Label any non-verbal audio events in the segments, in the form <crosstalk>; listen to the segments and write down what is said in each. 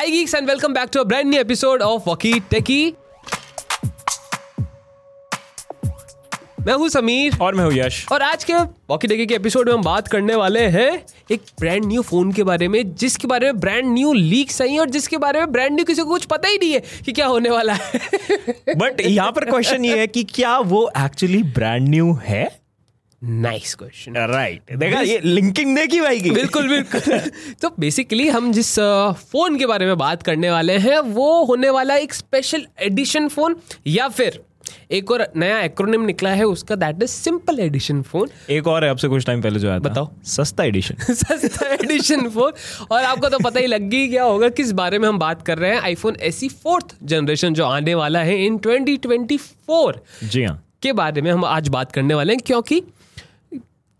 Hi geeks and welcome back to a brand new episode of Walkie Techie. मैं हूँ समीर। और मैं हूँ यश। और आज के वॉकी टेकी के एपिसोड में हम बात करने वाले हैं एक ब्रांड न्यू फ़ोन के बारे में जिसके बारे में ब्रांड न्यू लीक्स आई और जिसके बारे में ब्रांड न्यू किसी को कुछ पता ही नहीं है कि क्या होने वाला है। बट यहाँ पर क्वेश्चन ये है कि क्या वो एक्चुअली ब्रांड न्यू है? नाइस क्वेश्चन राइट देखा ये लिंकिंग देखी भाई की? बिल्कुल बिल्कुल। <laughs> तो बेसिकली हम जिस फ़ोन के बारे में बात करने वाले हैं वो होने वाला एक स्पेशल एडिशन फ़ोन या फिर एक और नया एक्रोनिम निकला है उसका that is simple edition phone एक और है अब से कुछ टाइम पहले जो आया बताओ। सस्ता एडिशन <laughs> सस्ता एडिशन फ़ोन और आपको तो पता ही लग गई क्या होगा किस बारे में हम बात कर रहे हैं। आईफोन एसी फोर्थ जनरेशन जो आने वाला है इन 2024 जी हाँ। के बारे में हम आज बात करने वाले हैं क्योंकि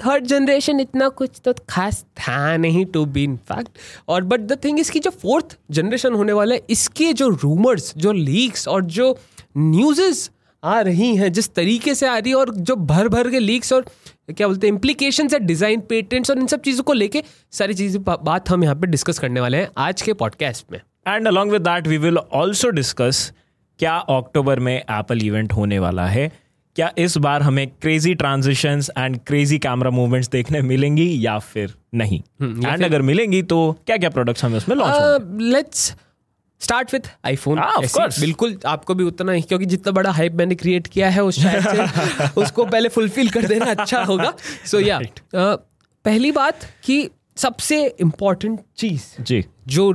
थर्ड जनरेशन इतना कुछ तो खास था नहीं टू बी इन फैक्ट और बट द थिंग इसकी जो फोर्थ जनरेशन होने वाला है, इसके जो रूमर्स जो लीक्स और जो न्यूज़ आ रही हैं, जिस तरीके से आ रही है और जो भर भर के लीक्स और क्या बोलते हैं इम्प्लीकेशन है डिज़ाइन पेटेंट्स और इन सब चीज़ों को लेके सारी चीज़ें बात हम यहाँ पे डिस्कस करने वाले हैं आज के पॉडकास्ट में। And along with that we will also discuss क्या अक्टूबर में एप्पल इवेंट होने वाला है क्या इस बार हमें crazy transitions and crazy camera movements देखने मिलेंगी या फिर नहीं? एंड अगर मिलेंगी तो क्या क्या प्रोडक्ट्स हमें उसमें launch let's start with iPhone. बिल्कुल आपको भी उतना ही क्योंकि जितना बड़ा हाइप मैंने क्रिएट किया है उस से <laughs> उसको पहले फुलफिल कर देना अच्छा होगा। सो so, या right. yeah, पहली बात कि सबसे इम्पोर्टेंट चीज़ जी। जो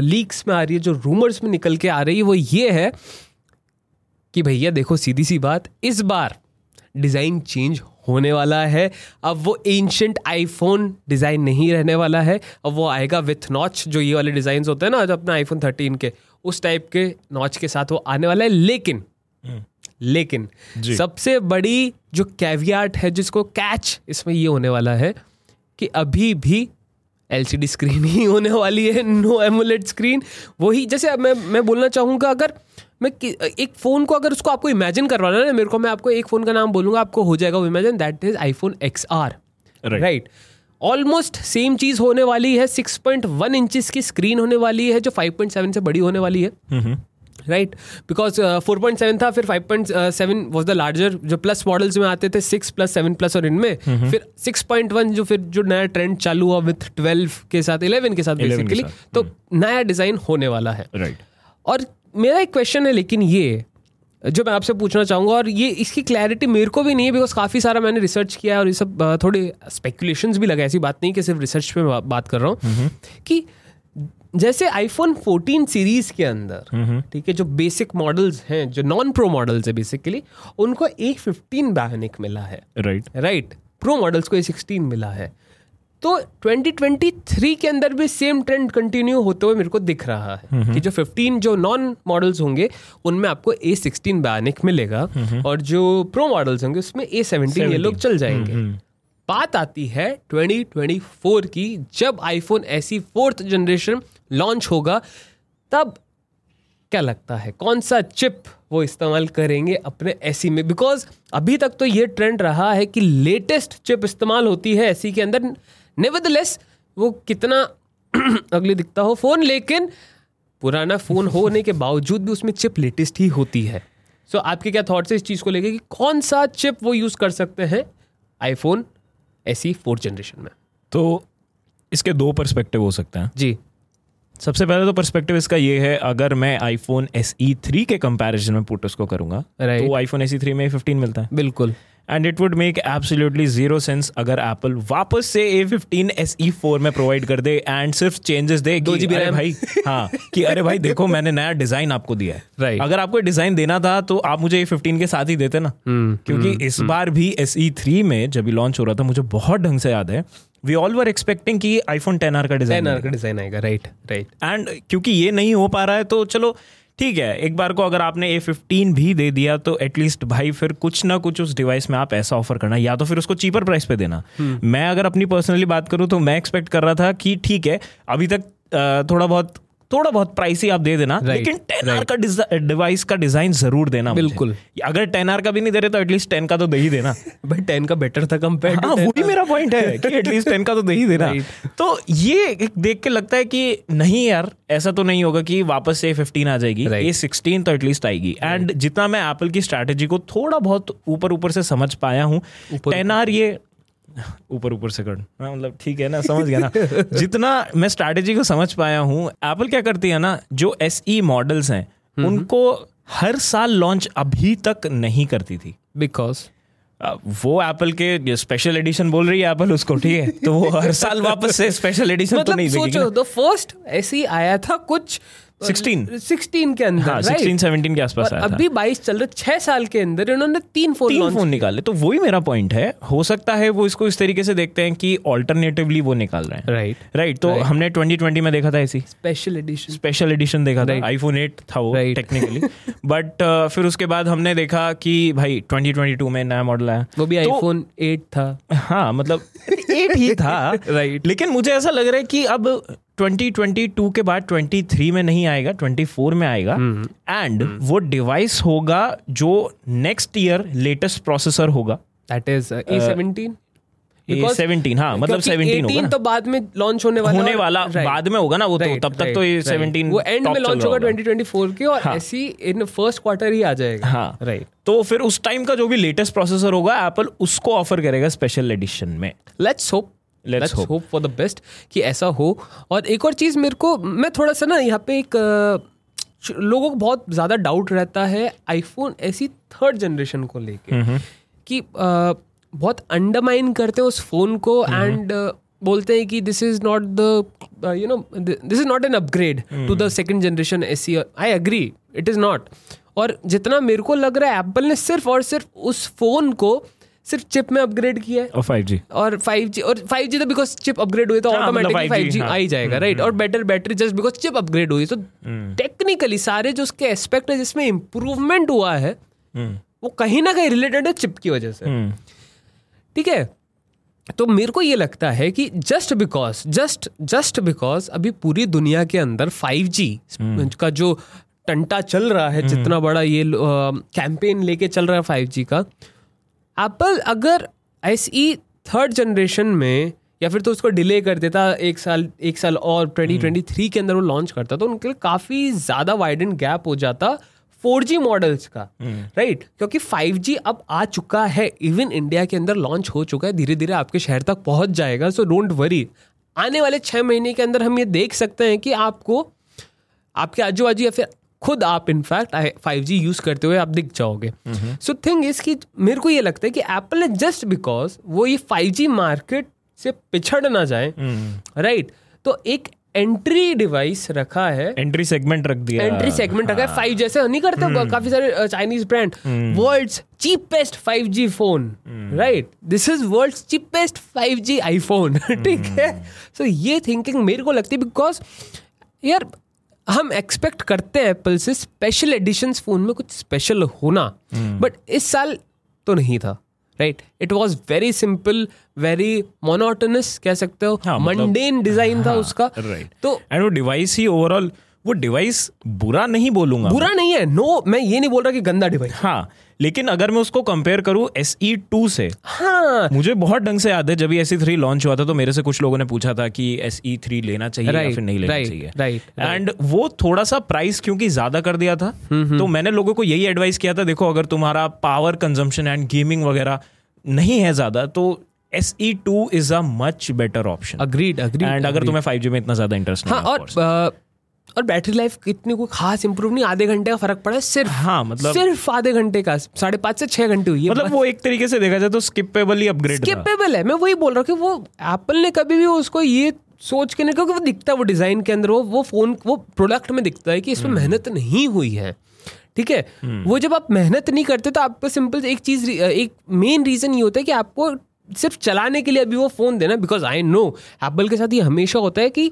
लीक्स uh, में आ रही है जो रूमर्स में निकल के आ रही है वो ये है कि भैया देखो सीधी सी बात इस बार डिज़ाइन चेंज होने वाला है। अब वो एंशंट आईफोन डिज़ाइन नहीं रहने वाला है। अब वो आएगा विथ नॉच जो ये वाले डिज़ाइन होते हैं ना जो अपना आईफोन थर्टीन के उस टाइप के नॉच के साथ वो आने वाला है। लेकिन लेकिन सबसे बड़ी जो कैवियाट है जिसको कैच इसमें ये होने वाला है कि अभी भी एलसीडी स्क्रीन <laughs> ही होने वाली है नो एमुलेट स्क्रीन वही जैसे अब मैं मैं बोलना चाहूँगा अगर मैं एक फ़ोन को अगर उसको आपको इमेजिन करवाना है ना मेरे को मैं आपको एक फ़ोन का नाम बोलूँगा आपको हो जाएगा वो imagine that is iPhone X R right almost same चीज़ होने वाली है 6.1 इंचेस की स्क्रीन होने वाली है जो 5.7 से बड़ी होने वाली है। Right because four point seven था फिर five point seven was the larger जो प्लस मॉडल्स में आते थे सिक्स प्लस सेवन प्लस और इनमें फिर सिक्स पॉइंट वन जो फिर जो नया ट्रेंड चालू हुआ विथ ट्वेल्व के साथ इलेवन के साथ 11 के बेसिकली तो नया डिज़ाइन होने वाला है। राइट और मेरा एक क्वेश्चन है लेकिन ये जो मैं आपसे पूछना चाहूँगा और ये इसकी क्लैरिटी मेरे को भी नहीं है बिकॉज़ काफ़ी सारा मैंने रिसर्च किया है और ये सब थोड़े स्पेकुलेशंस भी लगा ऐसी बात नहीं कि सिर्फ़ रिसर्च पे मैं बात कर रहा हूँ। कि जैसे आईफोन 14 सीरीज़ के अंदर ठीक है जो बेसिक मॉडल्स हैं जो नॉन प्रो मॉडल्स है बेसिकली उनको ए फिफ्टीन बायोनिक मिला है। राइट राइट प्रो मॉडल्स को ए सिक्सटीन मिला है। तो 2023 के अंदर भी सेम ट्रेंड कंटिन्यू होते हुए मेरे को दिख रहा है कि जो 15 जो नॉन मॉडल्स होंगे उनमें आपको ए सिक्सटीन बायोनिक मिलेगा और जो प्रो मॉडल्स होंगे उसमें ए सेवनटीन ये लोग चल जाएँगे। बात आती है 2024 की जब आईफोन ऐसी फोर्थ जनरेशन लॉन्च होगा तब क्या लगता है? कौन सा चिप वो इस्तेमाल करेंगे अपने एसी में? बिकॉज़ अभी तक तो ये ट्रेंड रहा है कि लेटेस्ट चिप इस्तेमाल होती है एसी के अंदर। नेवरदलेस वो कितना <clears throat> अगली दिखता हो फ़ोन लेकिन पुराना फ़ोन होने के बावजूद भी उसमें चिप लेटेस्ट ही होती है। सो so, आपके क्या थॉट्स है इस चीज़ को लेके कि कौन सा चिप वो यूज़ कर सकते हैं आईफोन एसी फोर्थ जनरेशन में? तो इसके दो पर्सपेक्टिव हो सकते हैं। जी। सबसे पहले तो पर्सपेक्टिव इसका ये है अगर मैं आईफोन एस ई थ्री के कंपैरिजन में पुट उसको करूँगा Right. तो आईफोन एस ई थ्री में फिफ्टीन मिलता है। बिल्कुल। And it would make absolutely zero sense अगर एप्पल वापस से A fifteen S E four में प्रोवाइड कर दे एंड सिर्फ़ चेंजेस दे दो कि GB अरे भाई हाँ कि अरे भाई देखो मैंने नया डिज़ाइन आपको दिया है राइट Right. अगर आपको डिज़ाइन देना था तो आप मुझे ए फिफ्टीन के साथ ही देते ना हम्म, क्योंकि hmm. इस hmm. बार भी एस ई थ्री में जब लॉन्च हो रहा था मुझे बहुत ढंग से याद है वी ऑल वर एक्सपेक्टिंग कि आईफोन टेन आर का डिज़ाइन का डिज़ाइन आएगा राइट राइट एंड क्योंकि ये नहीं हो पा रहा है तो चलो ठीक है एक बार को अगर आपने ए फिफ्टीन भी दे दिया तो एटलीस्ट भाई फिर कुछ ना कुछ उस डिवाइस में आप ऐसा ऑफ़र करना या तो फिर उसको चीपर प्राइस पे देना। मैं अगर अपनी पर्सनली बात करूँ तो मैं एक्सपेक्ट कर रहा था कि ठीक है अभी तक थोड़ा बहुत थोड़ा बहुत प्राइसी आप दे देना Right, लेकिन टेन आर का डिवाइस का डिज़ाइन ज़रूर देना मुझे। बिल्कुल। अगर टेन आर का भी नहीं दे रहे तो एटलीस्ट टेन का तो दे ही देना। <laughs> भाई टेन का बेटर था कंपेयर हाँ वही मेरा पॉइंट है कि एटलीस्ट टेन का तो दे ही देना। Right. तो ये देख के लगता है कि नहीं यार ऐसा तो नहीं होगा कि वापस से फिफ्टीन आ जाएगी। ये सिक्सटीन तो एटलीस्ट आएगी। एंड जितना मैं एप्पल की स्ट्रैटेजी को थोड़ा बहुत ऊपर ऊपर से समझ पाया हूँ टेन आर ये ऊपर ऊपर से कर हाँ, मतलब ठीक है ना समझ गया ना। जितना मैं स्ट्रैटेजी को समझ पाया हूँ एप्पल क्या करती है ना जो एस ई मॉडल्स हैं उनको हर साल लॉन्च अभी तक नहीं करती थी। बिकॉज़ वो एप्पल के स्पेशल एडिशन बोल रही है एप्पल उसको ठीक है? तो वो हर साल वापस से स्पेशल एडिशन मतलब तो मतलब नहीं सोचो द फ़र्स्ट ऐसे ही आया था कुछ 16 16 के अंदर हाँ right? सिक्सटीन सेवनटीन के आसपास आया था। अभी 22 चल रहे छह साल के अंदर इन्होंने तीन फ़ोन तीन फ़ोन निकाले। तो वही मेरा पॉइंट है हो सकता है वो इसको इस तरीके से देखते हैं कि ऑल्टरनेटिवली वो निकाल रहे हैं। राइट राइट तो Right. हमने 2020 में देखा था ऐसी। स्पेशल एडिशन स्पेशल एडिशन देखा था. आईफोन 8 था वो टेक्निकली बट <laughs> फिर उसके बाद हमने देखा कि भाई 2022 में नया मॉडल आया। वो भी तो- आईफोन एट था। हाँ मतलब <laughs> एट ही था। <laughs> राइट लेकिन मुझे ऐसा लग रहा है कि अब 2022 के बाद 23 में नहीं आएगा 24 में आएगा। एंड वो डिवाइस होगा जो नेक्स्ट ईयर लेटेस्ट प्रोसेसर होगा। दैट इज़ A17 Because- 17 हाँ मतलब 17 होगा तो बाद में लॉन्च होने वाला होने वाला Right. बाद में होगा ना वो तो तब तक तो ये right. वो एंड में लॉन्च होगा होगा। 2024 के और हाँ. ऐसी इन फ़र्स्ट क्वार्टर ही आ जाएगा। हाँ। राइट तो फिर उस टाइम का जो भी लेटेस्ट प्रोसेसर होगा एप्पल उसको ऑफ़र करेगा स्पेशल एडिशन में। Let's hope let's hope for the best कि ऐसा हो। और एक और चीज़ मेरे को मैं थोड़ा सा ना यहाँ पे एक लोगों को बहुत ज़्यादा डाउट रहता है आईफोन ऐसी थर्ड जनरेशन को लेके कि अ, बहुत अंडरमाइन करते हैं उस फ़ोन को एंड बोलते हैं कि this is not the you know this is not an upgrade to the second generation SE I agree it is not और जितना मेरे को लग रहा है एप्पल ने सिर्फ़ और सिर्फ़ उस फ़ोन को सिर्फ़ चिप में अपग्रेड किया है। और 5G और 5G और 5G तो बिकॉज़ चिप अपग्रेड हुई तो ऑटोमेटिकली 5G 5G आ ही जाएगा राइट और better battery just because chip upgrade हुई तो टेक्निकली सारे जो उसके एस्पेक्ट है जिसमें इम्प्रूवमेंट हुआ है वो कहीं ना कहीं रिलेटेड है चिप की वजह से। हम्म, ठीक है? तो मेरे को ये लगता है कि just because just just because अभी पूरी दुनिया के अंदर 5G का जो टंटा चल रहा है जितना बड़ा ये कैंपेन लेके चल रहा है 5G का एप्पल अगर ऐसी थर्ड जनरेशन में या फिर तो उसको डिले कर देता एक साल एक साल और 2023 के अंदर वो लॉन्च करता तो उनके लिए काफ़ी ज़्यादा वाइडेंड गैप हो जाता 4G मॉडल्स का राइट right? क्योंकि 5G अब आ चुका है इवन इंडिया के अंदर लॉन्च हो चुका है धीरे धीरे आपके शहर तक पहुँच जाएगा सो डोंट वरी आने वाले छः महीने के अंदर हम ये देख सकते हैं कि आपको आपके आजू बाजू या फिर खुद आप इनफैक्ट फाइव जी यूज़ करते हुए आप दिख जाओगे। सो थिंग इसकी मेरे को ये लगता है कि एप्पल ने जस्ट बिकॉज़ वो ये फाइव जी मार्केट से पिछड़ ना जाए। राइट तो एक एंट्री डिवाइस रखा है। एंट्री सेगमेंट रख दिया। एंट्री सेगमेंट रखा है। फाइव जैसे नहीं करते हो काफ़ी सारे Chinese brand world cheapest five G phone right this is world cheapest five G iPhone ठीक है? सो so, ये थिंकिंग मेरे को लगती है बिकॉज़ यार हम एक्सपेक्ट करते हैं एप्पल से स्पेशल एडिशंस फ़ोन में कुछ स्पेशल होना। बट इस साल तो नहीं था right it was very simple very monotonous कह सकते हो। हाँ, मतलब- मंडेन डिज़ाइन था हाँ, उसका। राइट तो एंड वो डिवाइस ही ओवरऑल वो डिवाइस बुरा नहीं बोलूँगा बुरा नहीं है। नो मैं ये नहीं बोल रहा कि गंदा डिवाइस हाँ लेकिन अगर मैं उसको कंपेयर करूँ एस ई टू से हाँ। मुझे बहुत ढंग से याद है जब एस ई थ्री लॉन्च हुआ था तो मेरे से कुछ लोगों ने पूछा था कि एस ई थ्री लेना चाहिए या फिर नहीं लेना right, चाहिए। right, एंड वो थोड़ा सा प्राइस क्योंकि ज़्यादा कर दिया था तो मैंने लोगों को यही एडवाइस किया था देखो अगर तुम्हारा पावर कंजम्पशन एंड गेमिंग वगैरह नहीं है ज़्यादा तो S E two is a much better option agreed agreed and अगर तुम्हें फाइव जी में इतना ज़्यादा इंटरेस्ट हाँ और और बैटरी लाइफ कितनी कोई खास इंप्रूव नहीं आधे घंटे का फ़र्क पड़ा है सिर्फ़ हाँ मतलब सिर्फ़ आधे घंटे का साढ़े पाँच से छह घंटे हुई है मतलब वो एक तरीके से देखा जाए तो स्किपेबल ही अपग्रेड स्किपेबल है मैं वही बोल रहा हूँ कि वो एप्पल ने कभी भी उसको ये सोच के नहीं क्योंकि वो दिखता है वो डिज़ाइन के अंदर वो वो फ़ोन वो प्रोडक्ट में दिखता है कि इसमें मेहनत नहीं हुई है ठीक है? वो जब आप मेहनत नहीं करते तो आपको सिंपल एक चीज़ एक मेन रीजन ये होता है कि आपको सिर्फ़ चलाने के लिए अभी वो फ़ोन देना बिकॉज़ आई नो एप्पल के साथ ये हमेशा होता है कि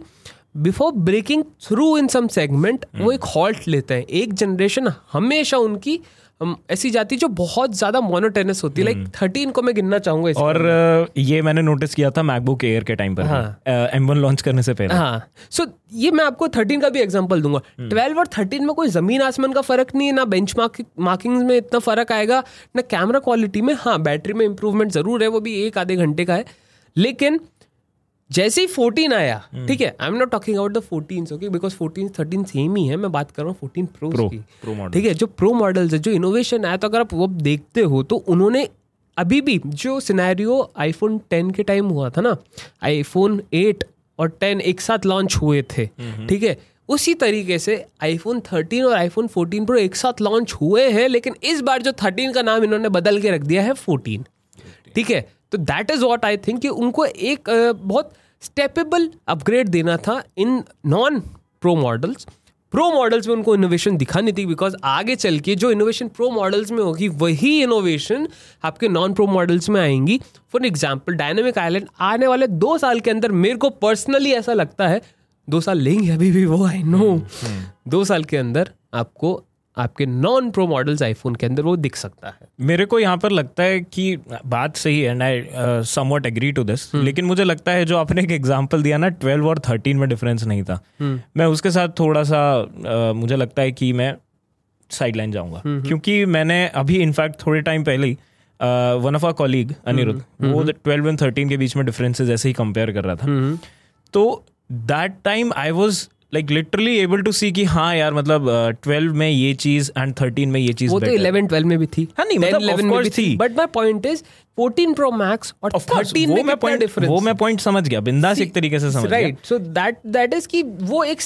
before breaking through in some segment वो एक हॉल्ट लेते हैं। एक जनरेशन हमेशा उनकी ऐसी जाती जो बहुत ज़्यादा मोनोटेनस होती है। लाइक थर्टीन को मैं गिनना चाहूँगा और ये मैंने नोटिस किया था मैकबुक एयर के टाइम पर हाँ। एम वन लॉन्च करने से पहले। हाँ। सो so, ये मैं आपको थर्टीन का भी एग्जांपल दूँगा। ट्वेल्व और थर्टीन में कोई ज़मीन आसमान का फ़र्क नहीं है ना बेंच मार्किंग में इतना फ़र्क आएगा ना कैमरा क्वालिटी में। हाँ बैटरी में इंप्रूवमेंट ज़रूर है वो भी एक आधे घंटे का है। लेकिन जैसे ही फोर्टीन आया ठीक है? I am not talking about the fourteen okay because fourteen thirteen same ही है मैं बात कर रहा हूँ फोर्टीन प्रो Pro, की। ठीक है? जो प्रो मॉडल्स है जो इनोवेशन आया तो अगर आप वो देखते हो तो उन्होंने अभी भी जो सिनेरियो आईफोन टेन के टाइम हुआ था ना आईफोन एट और टेन एक साथ लॉन्च हुए थे ठीक है? उसी तरीके से आईफोन 13 और आईफोन 14 प्रो एक साथ लॉन्च हुए हैं लेकिन इस बार जो 13 का नाम इन्होंने बदल के रख दिया है 14 ठीक है? तो that is what I think कि उनको एक बहुत स्टेपेबल अपग्रेड देना था in non pro models pro models में उनको इनोवेशन दिखानी थी बिकॉज़ आगे चल के जो इनोवेशन प्रो मॉडल्स में होगी वही इनोवेशन आपके नॉन प्रो मॉडल्स में आएँगी। फॉर एग्ज़ाम्पल डायनेमिक आइलैंड आने वाले दो साल के अंदर मेरे को पर्सनली ऐसा लगता है दो साल लेंगे अभी भी वो आई नो दो साल के अंदर आपको आपके नॉन प्रो मॉडल्स आईफोन के अंदर वो दिख सकता है। मेरे को यहाँ पर लगता है कि बात सही है and I somewhat agree to this लेकिन मुझे लगता है जो आपने एक एग्जांपल दिया ना 12 और 13 में डिफरेंस नहीं था। मैं उसके साथ थोड़ा सा uh, मुझे लगता है कि मैं साइड लाइन जाऊँगा क्योंकि मैंने अभी इनफैक्ट थोड़े टाइम पहले ही one of our colleague Anirudh वो ट्वेल्व एंड थर्टीन के बीच में डिफरेंसेस ऐसे ही कंपेयर कर रहा था। तो that time I was like literally able to see कि हाँ यार मतलब ट्वेल्व में ये चीज़ एंड थर्टीन में ये चीज़ वो तो इलेवन ट्वेल्व में भी थी। हाँ, नहीं, 10, मतलब 11 of में भी course थी। But my point is 14 pro max और Of 13 वो में डिफरेंस वो मैं पॉइंट समझ गया बिंदास एक तरीके से समझ गया। Right so that that is कि वो एक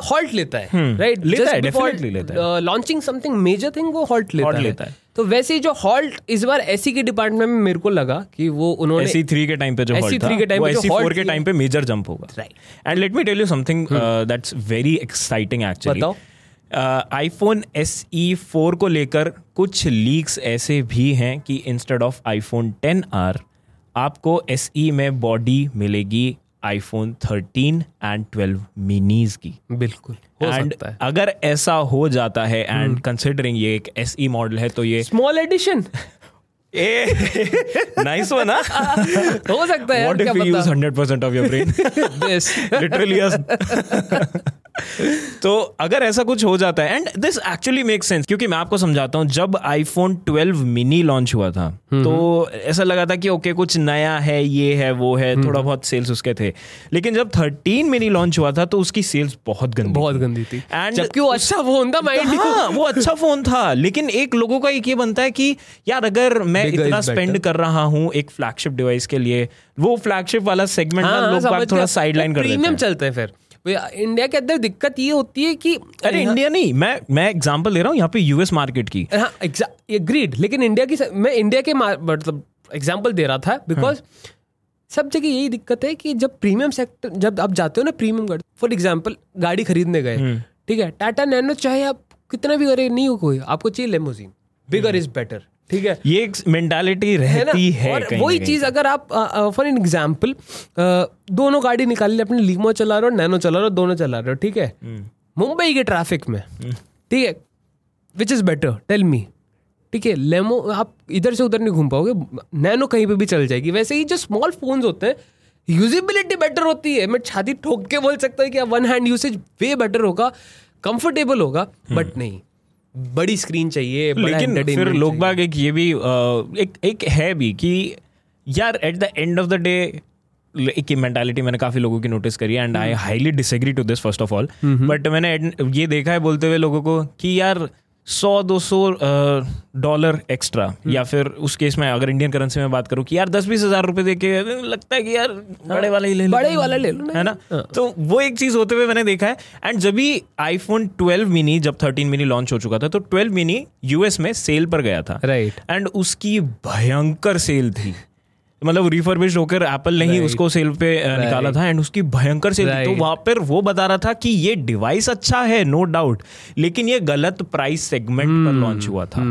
हॉल्ट लेता है राइट लेता है, definitely लेता है। लॉन्चिंग समथिंग मेजर थिंग वो हॉल्ट लेता Halt है लेता है। तो वैसे ही जो हॉल्ट इस बार एसी के डिपार्टमेंट में मेरे को लगा कि वो उन्होंने एसी थ्री के टाइम पे जो SE3 halt था के वो पे एसी फोर के टाइम पे मेजर जंप होगा Right. And let me tell you something that's very exciting actually बताओ। आईफोन एस ई फोर को लेकर कुछ लीक्स ऐसे भी हैं कि instead of iPhone ten R आपको एस ई में बॉडी मिलेगी iPhone thirteen and twelve minis की। बिल्कुल हो एंड सकता है। अगर ऐसा हो जाता है एंड कंसिडरिंग ये एक एस ई मॉडल है तो ये स्मॉल एडिशन नाइस वन ना हो। सकता है व्हाट इफ़ यू पता? 100% of your brain this literally. तो अगर ऐसा कुछ हो जाता है and this actually make sense क्योंकि मैं आपको समझाता हूँ जब आईफोन 12 मिनी लॉन्च हुआ था तो ऐसा लगा था कि ओके कुछ नया है ये है वो है थोड़ा बहुत सेल्स उसके थे। लेकिन जब 13 मिनी लॉन्च हुआ था तो उसकी सेल्स बहुत गंदी बहुत गंदी थी। एंड जबकि वो अच्छा फ़ोन था माइंड हाँ वो अच्छा फ़ोन था लेकिन एक लोगों का एक ये बनता है कि यार अगर मैं इतना स्पेंड कर रहा हूँ एक फ्लैगशिप डिवाइस के लिए वो फ्लैगशिप वाला सेगमेंट ना लोग थोड़ा साइड लाइन कर प्रीमियम चलते हैं फिर। इंडिया के अंदर दिक्कत ये होती है कि अरे इंडिया नहीं मैं मैं एग्जांपल ले रहा हूँ यहाँ पे यूएस मार्केट की। हाँ एग्रीड लेकिन इंडिया की मैं इंडिया के मतलब एग्जांपल दे रहा था बिकॉज़ सब जगह यही दिक्कत है कि जब प्रीमियम सेक्टर जब आप जाते हो ना प्रीमियम गाड़ी फॉर एग्ज़ाम्पल गाड़ी खरीदने गए ठीक है टाटा नैनो चाहे आप कितना भी करे नहीं हो कोई आपको चाहिए लेमोजिन बिगर इज़ बेटर ठीक है? ये एक मेंटालिटी है रहती है और वही चीज़ अगर आप फॉर एन एग्ज़ाम्पल दोनों गाड़ी निकाल ली अपने लीमो चला रहे हो नैनो चला रहे हो दोनों चला रहे हो ठीक है? मुंबई के ट्रैफ़िक में ठीक है? Which is better tell me ठीक है? लेमो आप इधर से उधर नहीं घूम पाओगे नैनो कहीं पे भी चल जाएगी। वैसे ही जो स्मॉल फोन्स होते हैं यूजिबिलिटी बेटर होती है। मैं छाती ठोक के बोल सकता हूँ कि one hand usage way better होगा कंफर्टेबल होगा बट नहीं। बड़ी स्क्रीन चाहिए लेकिन फिर लोग बाग एक ये भी एक एक है भी कि यार at the end of the day एक मेंटालिटी मैंने काफ़ी लोगों की नोटिस करी है and I highly disagree to this first of all but मैंने ये देखा है बोलते हुए लोगों को कि यार सौ दो सौ डॉलर एक्स्ट्रा। या फिर उस केस में अगर इंडियन करेंसी में बात करूँ कि यार दस बीस हज़ार रुपए दे के लगता है कि यार बड़े वाला ही ले बड़े ही। वाला ले लो है ना? हाँ। तो वो एक चीज़ होते हुए मैंने देखा है। एंड जब भी आईफोन 12 मिनी जब 13 मिनी लॉन्च हो चुका था तो 12 मिनी यूएस में सेल पर गया था। राइट एंड उसकी भयंकर सेल थी। मतलब रिफर्बिश्ड होकर एप्पल ने ही उसको सेल पे निकाला था एंड उसकी भयंकर सेल तो. वहाँ पर वो बता रहा था कि ये डिवाइस अच्छा है नो no डाउट लेकिन ये गलत प्राइस सेगमेंट पर Hmm. लॉन्च हुआ था।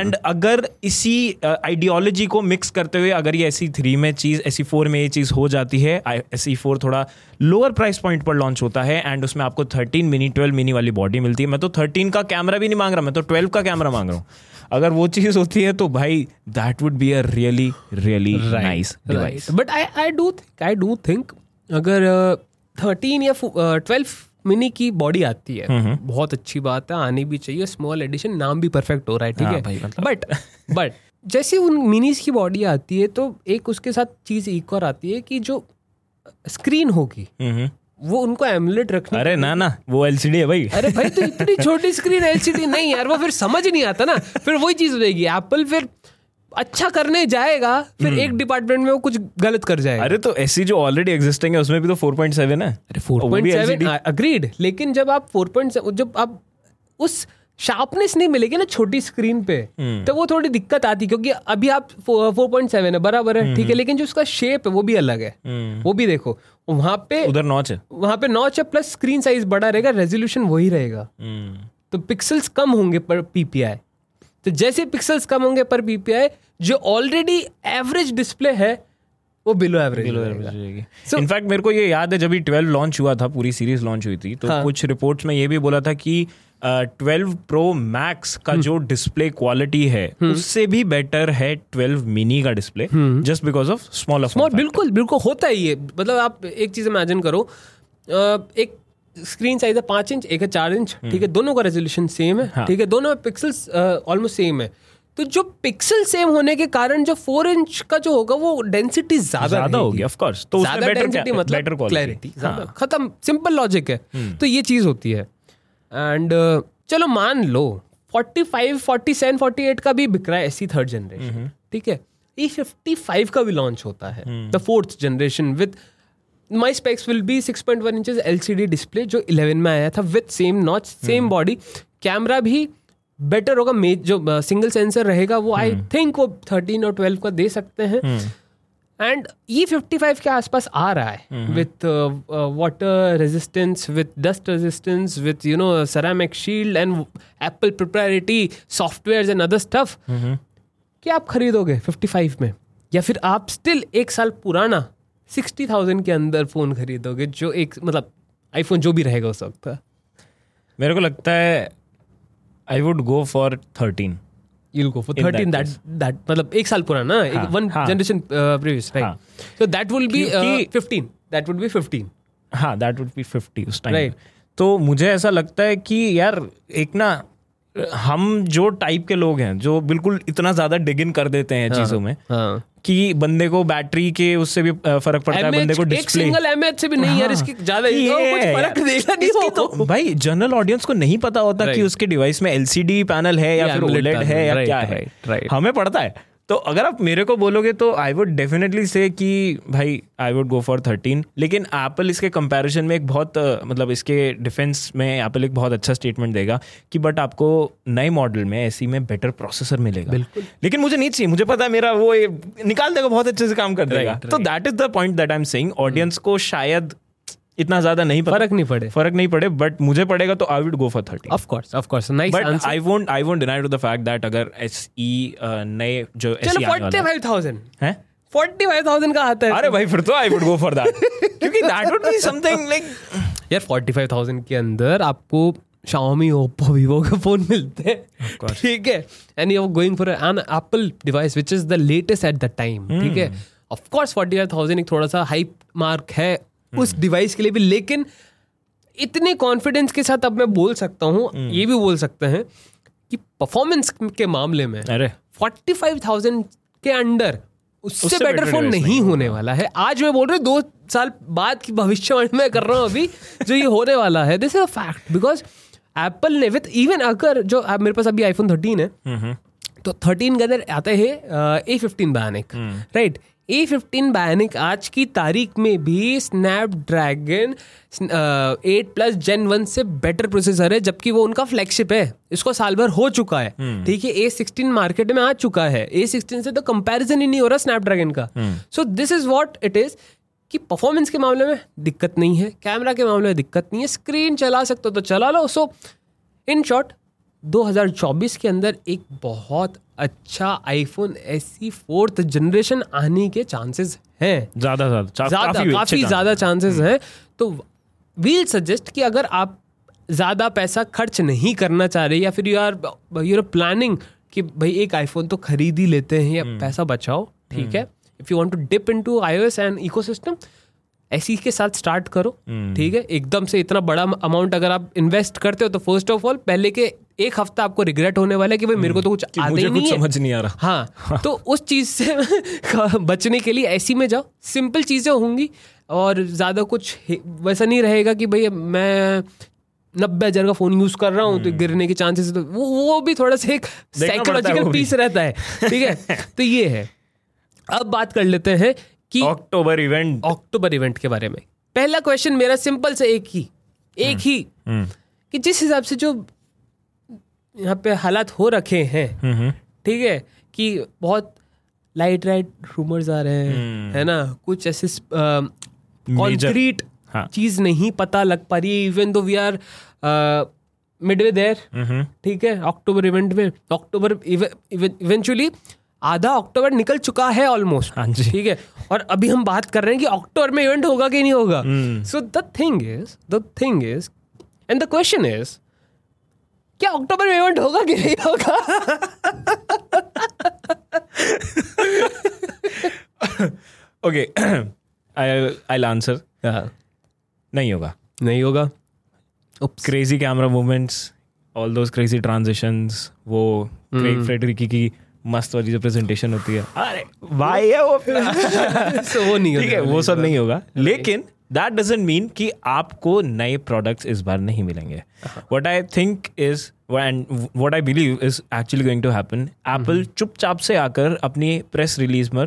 एंड अगर इसी आइडियोलॉजी को मिक्स करते हुए अगर ये ऐसी थ्री में चीज़ ऐसी फोर में ये चीज़ हो जाती है ऐसी फोर थोड़ा लोअर प्राइस पॉइंट पर लॉन्च होता है एंड उसमें आपको थर्टीन मिनी ट्वेल्व मिनी वाली बॉडी मिलती है। मैं तो थर्टीन का कैमरा भी नहीं मांग रहा मैं तो ट्वेल्व का कैमरा मांग रहा हूँ। अगर वो चीज़ होती है तो भाई that would be a really really nice device but I I do think I do think अगर थर्टीन या ट्वेल्व मिनी की बॉडी आती हम्म, है बहुत अच्छी बात है आनी भी चाहिए स्मॉल एडिशन नाम भी परफेक्ट हो रहा है ठीक हाँ है? भाई, मतलब- बट बट जैसे उन मिनीज की बॉडी आती है तो एक उसके साथ चीज़ एक और आती है कि जो स्क्रीन होगी वो उनको एमुलेट रखना अरे ना ना वो एलसीडी है भाई। अरे भाई तो इतनी <laughs> छोटी स्क्रीन एलसीडी नहीं यार वो फिर समझ नहीं आता ना। फिर वही चीज़ हो जाएगी एप्पल फिर अच्छा करने जाएगा फिर एक डिपार्टमेंट में वो कुछ गलत कर जाएगा। हम्म। अरे तो ऐसी जो ऑलरेडी एग्जिस्टिंग है उसमें भी तो 4.7 है। अरे वो भी 4.7 अग्रीड लेकिन जब आप 4.7 जब आप उस शार्पनेस नहीं मिलेगी ना छोटी स्क्रीन पे। हम्म। तो वो थोड़ी दिक्कत आती क्योंकि अभी आप 4.7 है बराबर है ठीक है लेकिन जो उसका शेप है वो भी अलग है। हम्म। वो भी देखो वहाँ पे उधर नॉच है। वहाँ पे नॉच है प्लस स्क्रीन साइज़ बड़ा रहेगा रेजोल्यूशन वही रहेगा। तो पिक्सल्स कम होंगे पर पीपीआई तो जैसे पिक्सल्स कम होंगे पर पीपीआई जो ऑलरेडी एवरेज डिस्प्ले है वो बिलो एवरेज So- इनफैक्ट मेरे को ये याद है जब भी 12 लॉन्च हुआ था पूरी सीरीज़ लॉन्च हुई थी तो हाँ। कुछ रिपोर्ट्स में ये भी बोला था कि ट्वेल्व प्रो मैक्स का जो डिस्प्ले क्वालिटी है उससे भी बेटर है 12 मिनी का display just because of small small बिल्कुल बिल्कुल होता है ये मतलब आप एक चीज़ इमेजिन करो एक स्क्रीन साइज़ है पाँच इंच एक है चार इंच ठीक है दोनों का रेजोल्यूशन सेम है हम्म। हाँ। ठीक है दोनों में पिक्सल्स ऑलमोस्ट सेम है। तो जो पिक्सल सेम होने के कारण जो फोर इंच का जो होगा वो डेंसिटी ज़्यादा ज़्यादा होगी ऑफ़ कोर्स तो ज़्यादा डेंसिटी मतलब क्लैरिटी हाँ। खत्म सिंपल लॉजिक है। तो ये चीज़ होती है। एंड चलो मान लो 45 47 48 का भी बिक रहा है ऐसी थर्ड जनरेशन ठीक है? ये 55 का भी लॉन्च होता है the fourth generation with my specs will be 6.1 inches LCD display जो 11 में आया था with same notch same body camera भी बेटर होगा मे जो सिंगल सेंसर रहेगा वो आई थिंक वो 13 और 12 का दे सकते हैं। एंड ये 55 के आसपास आ रहा है with water resistance with dust resistance with you know ceramic shield and Apple proprietary software and other stuff क्या आप खरीदोगे 55 में? या फिर आप स्टिल एक साल पुराना 60,000 के अंदर फ़ोन खरीदोगे जो एक मतलब आईफोन जो भी रहेगा उस वक्त? मेरे को लगता है I would go for 13 you'll go for In 13 that that that मतलब एक साल पुराना हाँ, वन हाँ। जनरेशन प्रीवियस हाँ। Right so that will be क्योंकि- 15 दैट वुड बी 15 हाँ दैट वुड बी 50 उस टाइम Right. तो मुझे ऐसा लगता है कि यार एक ना हम जो टाइप के लोग हैं जो बिल्कुल इतना ज़्यादा डिग इन कर देते हैं हाँ, चीज़ों में हाँ कि बंदे को बैटरी के उससे भी फ़र्क पड़ता है बंदे को एक डिस्प्ले सिंगल एमएच से भी नहीं यार इसकी ज़्यादा ही कुछ फ़र्क। देगा नहीं इसकी वो तो। भाई जनरल ऑडियंस को नहीं पता होता कि उसके डिवाइस में एलसीडी पैनल है या फिर ओलेड है या क्या है. हमें पड़ता है। तो अगर आप मेरे को बोलोगे तो आई वुड डेफिनेटली से कि भाई I would go for thirteen लेकिन एप्पल इसके कंपैरिजन में एक बहुत मतलब इसके डिफेंस में एप्पल एक बहुत अच्छा स्टेटमेंट देगा कि बट आपको नए मॉडल में ऐसी में बेटर प्रोसेसर मिलेगा। बिल्कुल। लेकिन मुझे नहीं चाहिए। मुझे पता है मेरा वो निकाल देगा बहुत अच्छे से काम कर देगा। तो that is the point that I am saying audience को शायद इतना ज़्यादा नहीं फ़र्क नहीं पड़े। फ़र्क नहीं पड़े बट मुझे पड़ेगा तो I would go for thirty of course of course nice but I won't I won't deny to the fact that अगर एस ई नए जो एस चलो 45000 है। 45000 का आता है। अरे भाई फिर तो I would go for that क्योंकि that would be something like यार 45000 के अंदर आपको Xiaomi Oppo Vivo के फ़ोन मिलते हैं। ठीक है? And you going for an Apple device which is the latest at the time ठीक है? ऑफ़ कोर्स 45000 एक थोड़ा सा हाइप मार्क है। उस डिवाइस के लिए भी लेकिन इतने कॉन्फिडेंस के साथ अब मैं बोल सकता हूँ ये भी बोल सकते हैं कि परफॉर्मेंस के मामले में अरे। 45000 के अंडर उससे उससे बेटर फ़ोन नहीं नहीं होने वाला है। आज मैं बोल रहा हूँ दो साल बाद की भविष्यवाणी मैं कर रहा हूँ अभी जो ये होने वाला है। This is a fact because Apple ने विथ इवन अगर जो मेरे पास अभी आईफोन थर्टीन है तो थर्टीन के अंदर आते हैं A fifteen bionic right A fifteen bionic आज की तारीख में भी Snapdragon eight plus gen one से बेटर प्रोसेसर है जबकि वो उनका फ्लैगशिप है। इसको साल भर हो चुका है। ठीक है ए सिक्सटीन मार्केट में आ चुका है। ए सिक्सटीन से तो कंपैरिजन ही नहीं हो रहा स्नैपड्रैगन का। So this is what it is कि परफॉर्मेंस के मामले में दिक्कत नहीं है कैमरा के मामले में दिक्कत नहीं है स्क्रीन चला सकते हो तो चला लो। सो इन शॉर्ट 2024 के अंदर एक बहुत अच्छा आईफोन एसी फोर्थ जनरेशन आने के चांसेस हैं। ज़्यादा ज़्यादा ज़्यादा काफ़ी ज़्यादा चांसेस हैं। तो वील सजेस्ट कि अगर आप ज़्यादा पैसा खर्च नहीं करना चाह रहे या फिर you are you are planning कि भाई एक आईफोन तो खरीद ही लेते हैं या पैसा बचाओ ठीक है? If you want to dip into iOS and ecosystem SE के साथ स्टार्ट करो ठीक है? एकदम से इतना बड़ा अमाउंट अगर आप इन्वेस्ट करते हो तो फ़र्स्ट ऑफ़ ऑल पहले के एक हफ़्ता आपको रिग्रेट होने वाला है कि भाई मेरे को तो कुछ कि आता ही नहीं है। समझ नहीं आ रहा। हाँ तो उस चीज़ से <laughs> बचने के लिए ऐसी में जाओ सिंपल चीज़ें होंगी और ज़्यादा कुछ वैसा नहीं रहेगा कि भाई मैं नब्बे हज़ार का फ़ोन यूज़ कर रहा हूँ तो गिरने के चांसेस तो वो वो भी थोड़ा सा एक साइकोलॉजिकल पीस रहता है ठीक है? <laughs> तो ये है। अब बात कर लेते हैं कि अक्टूबर इवेंट अक्टूबर इवेंट के बारे में। पहला क्वेश्चन मेरा सिंपल से एक ही एक ही कि जिस हिसाब से जो यहाँ पे हालात हो रखे हैं। ठीक है? कि बहुत लाइट राइट रूमर्स आ रहे हैं है ना? कुछ ऐसे कॉन्क्रीट हाँ। चीज़ नहीं पता लग पा रही है even though we are Midway there ठीक है? अक्टूबर इवेंट में अक्टूबर इवेंचुअली आधा अक्टूबर निकल चुका है ऑलमोस्ट हाँ ठीक है? और अभी हम बात कर रहे हैं कि अक्टूबर में इवेंट होगा कि नहीं होगा। So the thing is the thing is and the question is क्या अक्टूबर में इवेंट होगा कि नहीं होगा? ओके आई आंसर नहीं होगा। नहीं होगा? Crazy camera movements all those crazy transitions वो क्रेग फ्रेडरिकी की मस्त वाली जो प्रेजेंटेशन होती है। अरे भाई है वो? <laughs> <laughs> So वो नहीं ठीक है होगा वो सब नहीं होगा। लेकिन दैट डजेंट मीन कि आपको नए प्रोडक्ट्स इस बार नहीं मिलेंगे। What I think is and what I believe is actually going to happen Apple चुपचाप से आकर अपनी प्रेस रिलीज़ पर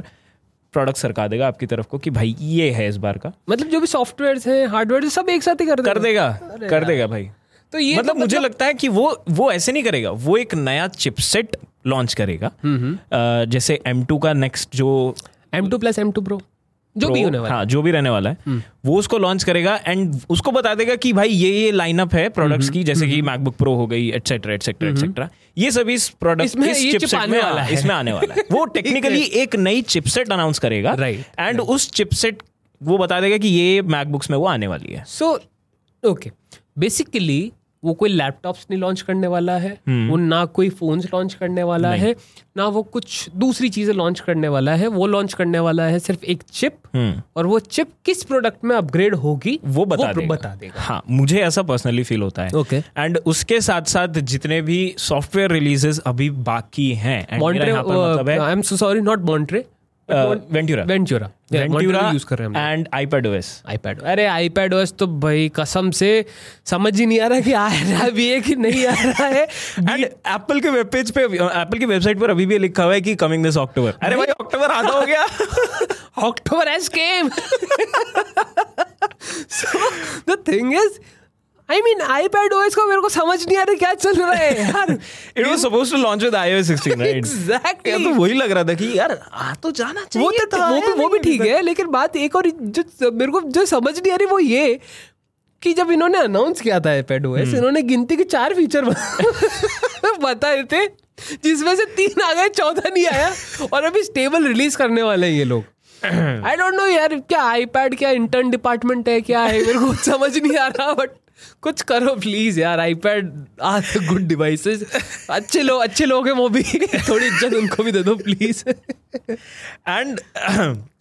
प्रोडक्ट सरका देगा आपकी तरफ़ को कि भाई ये है इस बार का। मतलब जो भी सॉफ्टवेयर है हार्डवेयर सब एक साथ ही कर देगा। कर देगा कर देगा भाई। तो ये मतलब मुझे लगता है कि वो वो ऐसे नहीं करेगा वो एक नया चिपसेट लॉन्च करेगा। अ, जैसे M2 का नेक्स्ट जो M two plus M two pro जो भी होने वाला हाँ जो भी रहने वाला है वो उसको लॉन्च करेगा एंड उसको बता देगा कि भाई ये ये लाइनअप है प्रोडक्ट्स की जैसे कि मैकबुक प्रो हो गई एटसेट्रा एटसेट्रा एटसेट्रा ये सभी इस प्रोडक्ट इसमें इस चिपसेट में वाला हाँ। इसमें आने वाला है। वो <laughs> टेक्निकली एक नई चिपसेट अनाउंस करेगा Right, एंड उस चिपसेट वो बता देगा कि ये मैकबुक्स में वो आने वाली है। सो ओके बेसिकली वो कोई लैपटॉप्स नहीं लॉन्च करने वाला है वो ना कोई फोन्स लॉन्च करने वाला है ना वो कुछ दूसरी चीज़ें लॉन्च करने वाला है वो लॉन्च करने वाला है सिर्फ़ एक चिप हम्म। और वो चिप किस प्रोडक्ट में अपग्रेड होगी वो बता वो देगा। बता देगा। हाँ मुझे ऐसा पर्सनली फील होता है। Okay. एंड उसके साथ साथ जितने भी सॉफ्टवेयर रिलीजेस अभी बाकी हैं I am so sorry not Monterey Ventura Ventura Ventura use कर रहे हैं एंड आईपैड ओएस आईपैड अरे आईपैड ओएस तो भाई कसम से समझ ही नहीं आ रहा कि आ रहा भी है कि नहीं आ रहा है। <laughs> एंड एप्पल के वेब पेज पे एप्पल की वेबसाइट पर अभी भी लिखा हुआ है कि कमिंग दिस अक्टूबर अरे भाई अक्टूबर आधा हो गया। <laughs> October has came. <laughs> so the thing is, I mean, iPad OS को मेरे को समझ नहीं आ रहा क्या चल रहा है <laughs> यार। It was supposed to launch with iOS 16 right Exactly. तो वही लग रहा था कि यार आ तो जाना चाहिए वो तो वो भी वो भी ठीक है लेकिन बात एक और जो मेरे को जो समझ नहीं आ रही वो ये कि जब इन्होंने अनाउंस किया था iPad OS इन्होंने गिनती के चार फीचर <laughs> बताए थे जिसमें से तीन आ गए चौथा नहीं आया और अभी स्टेबल रिलीज़ करने वाले हैं ये लोग। आई डोंट नो यार क्या आईपैड क्या इंटर्न डिपार्टमेंट है क्या है मेरे को समझ नहीं आ रहा बट कुछ करो प्लीज़ यार आईपैड आर गुड डिवाइसेस अच्छे लोग अच्छे लोग हैं वो भी। थोड़ी इज़्ज़त उनको भी दे दो प्लीज़ एंड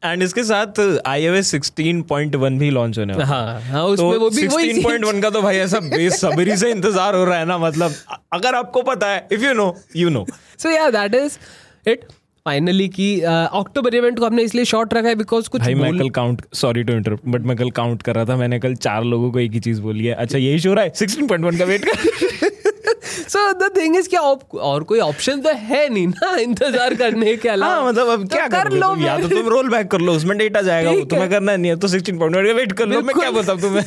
एंड इसके साथ आई एव सिक्सटीन पॉइंट वन भी लॉन्च होने है। हाँ उसमें तो वो भी वही 16.1 का तो भाई ऐसा बेसब्री से इंतज़ार हो रहा है ना मतलब अगर आपको पता है if you know you know so yeah that is it finally की अक्टूबर इवेंट को हमने इसलिए शॉर्ट रखा है बिकॉज़ कुछ भाई मैं कल count sorry to interrupt but मैं कल काउंट कर रहा था मैंने कल चार लोगों को एक ही चीज़ बोली है। अच्छा यही शो रहा है? 16.1 का वेट कर। <laughs> So so the thing is क्या और कोई ऑप्शन तो है नहीं ना इंतज़ार करने के <laughs> अलावा। हाँ मतलब अब तो क्या कर करोगे लो? या तो तुम रोल बैक कर लो उसमें डेटा जाएगा वो तुम्हें। करना नहीं है तो 16 पॉइंट वेट कर लो मैं क्या। बताऊँ तुम्हें?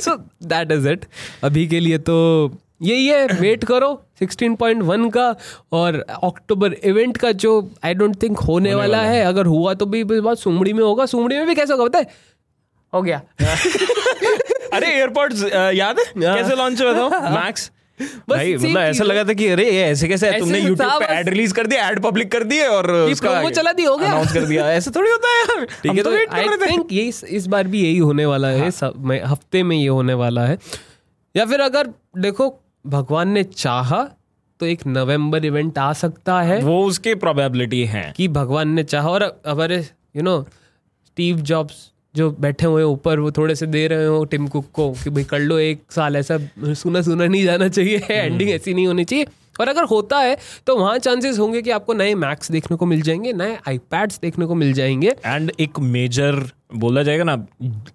सो दैट इज़ इट अभी के लिए तो यही है वेट करो। 16.1 का और अक्टूबर इवेंट का जो आई डोंट थिंक होने होने वाला वाला है अगर हुआ तो भी बहुत सुमड़ी में होगा। सुमड़ी में भी कैसे होगा पता है हो गया। <laughs> अरे एयरपोर्ट्स याद है? कैसे लॉन्च हुआ था? मैक्स भाई मतलब ऐसा लगा था कि अरे ये ऐसे कैसे है? ऐसे तुमने YouTube पे। एड रिलीज़ कर दिया एड पब्लिक कर दिए और उसका promo चला दी, हो गया। अनाउंस कर दिया। <laughs> ऐसे थोड़ी होता है यार। ठीक है तो आई रहे हाँ। थिंक ये इस, इस बार भी यही होने वाला है। सब हफ़्ते में ये होने वाला है। या फिर अगर देखो भगवान ने चाहा तो एक नवंबर इवेंट आ सकता है। वो उसकी प्रोबेबिलिटी है। कि भगवान ने चाहा और हमारे यू नो स्टीव जॉब्स जो बैठे हुए ऊपर वो थोड़े से दे रहे हो टिम कुक को कि भाई कर लो एक साल ऐसा सुना सुना नहीं जाना चाहिए। हम्म। एंडिंग ऐसी नहीं होनी चाहिए। और अगर होता है तो वहाँ चांसेस होंगे कि आपको नए मैक्स देखने को मिल जाएँगे नए आईपैड्स देखने को मिल जाएँगे। एंड एक मेजर बोला जाएगा ना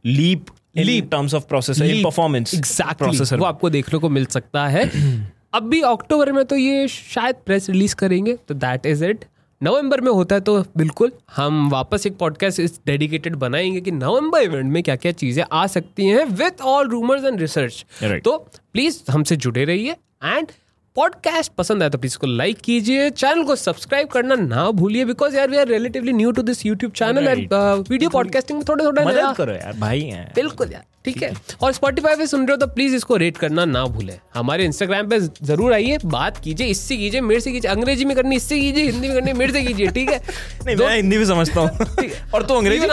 leap leap terms of processor in performance exactly processor वो आपको देखने को मिल सकता है। <clears throat> अब भी अक्टूबर में तो ये शायद प्रेस रिलीज़ करेंगे तो दैट इज़ इट नवंबर में होता है तो बिल्कुल हम वापस एक पॉडकास्ट इस डेडिकेटेड बनाएँगे कि नवंबर इवेंट में क्या क्या चीज़ें आ सकती हैं with all rumours and research तो प्लीज़ हमसे जुड़े रहिए एंड पॉडकास्ट पसंद आया तो प्लीज़ को लाइक कीजिए। चैनल को सब्सक्राइब करना ना भूलिए बिकॉज़ यार we are relatively new to this YouTube channel and video podcasting में थोड़ा थोड़े मदद करो यार भाई हैं। बिल्कुल यार। ठीक है? और स्पॉटिफाई पे सुन रहे हो तो प्लीज़ इसको रेट करना ना भूलें। हमारे इंस्टाग्राम पे ज़रूर आइए बात कीजिए इससे कीजिए मेरे से कीजिए अंग्रेज़ी में करनी इससे कीजिए हिंदी में करनी मेरे से कीजिए ठीक है? <laughs> नहीं मैं हिंदी भी समझता हूँ। <laughs> और तू अंग्रेज़ी?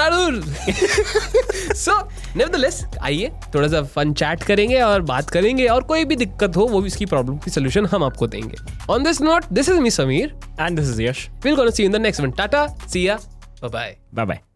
सो नेवरदलेस <laughs> आइए थोड़ा सा फन चैट करेंगे और बात करेंगे और कोई भी दिक्कत हो वो भी इसकी प्रॉब्लम की सोल्यूशन हम आपको देंगे। On this note this is me Sameer and this is Yash will gonna see in the next one Tata see ya bye bye bye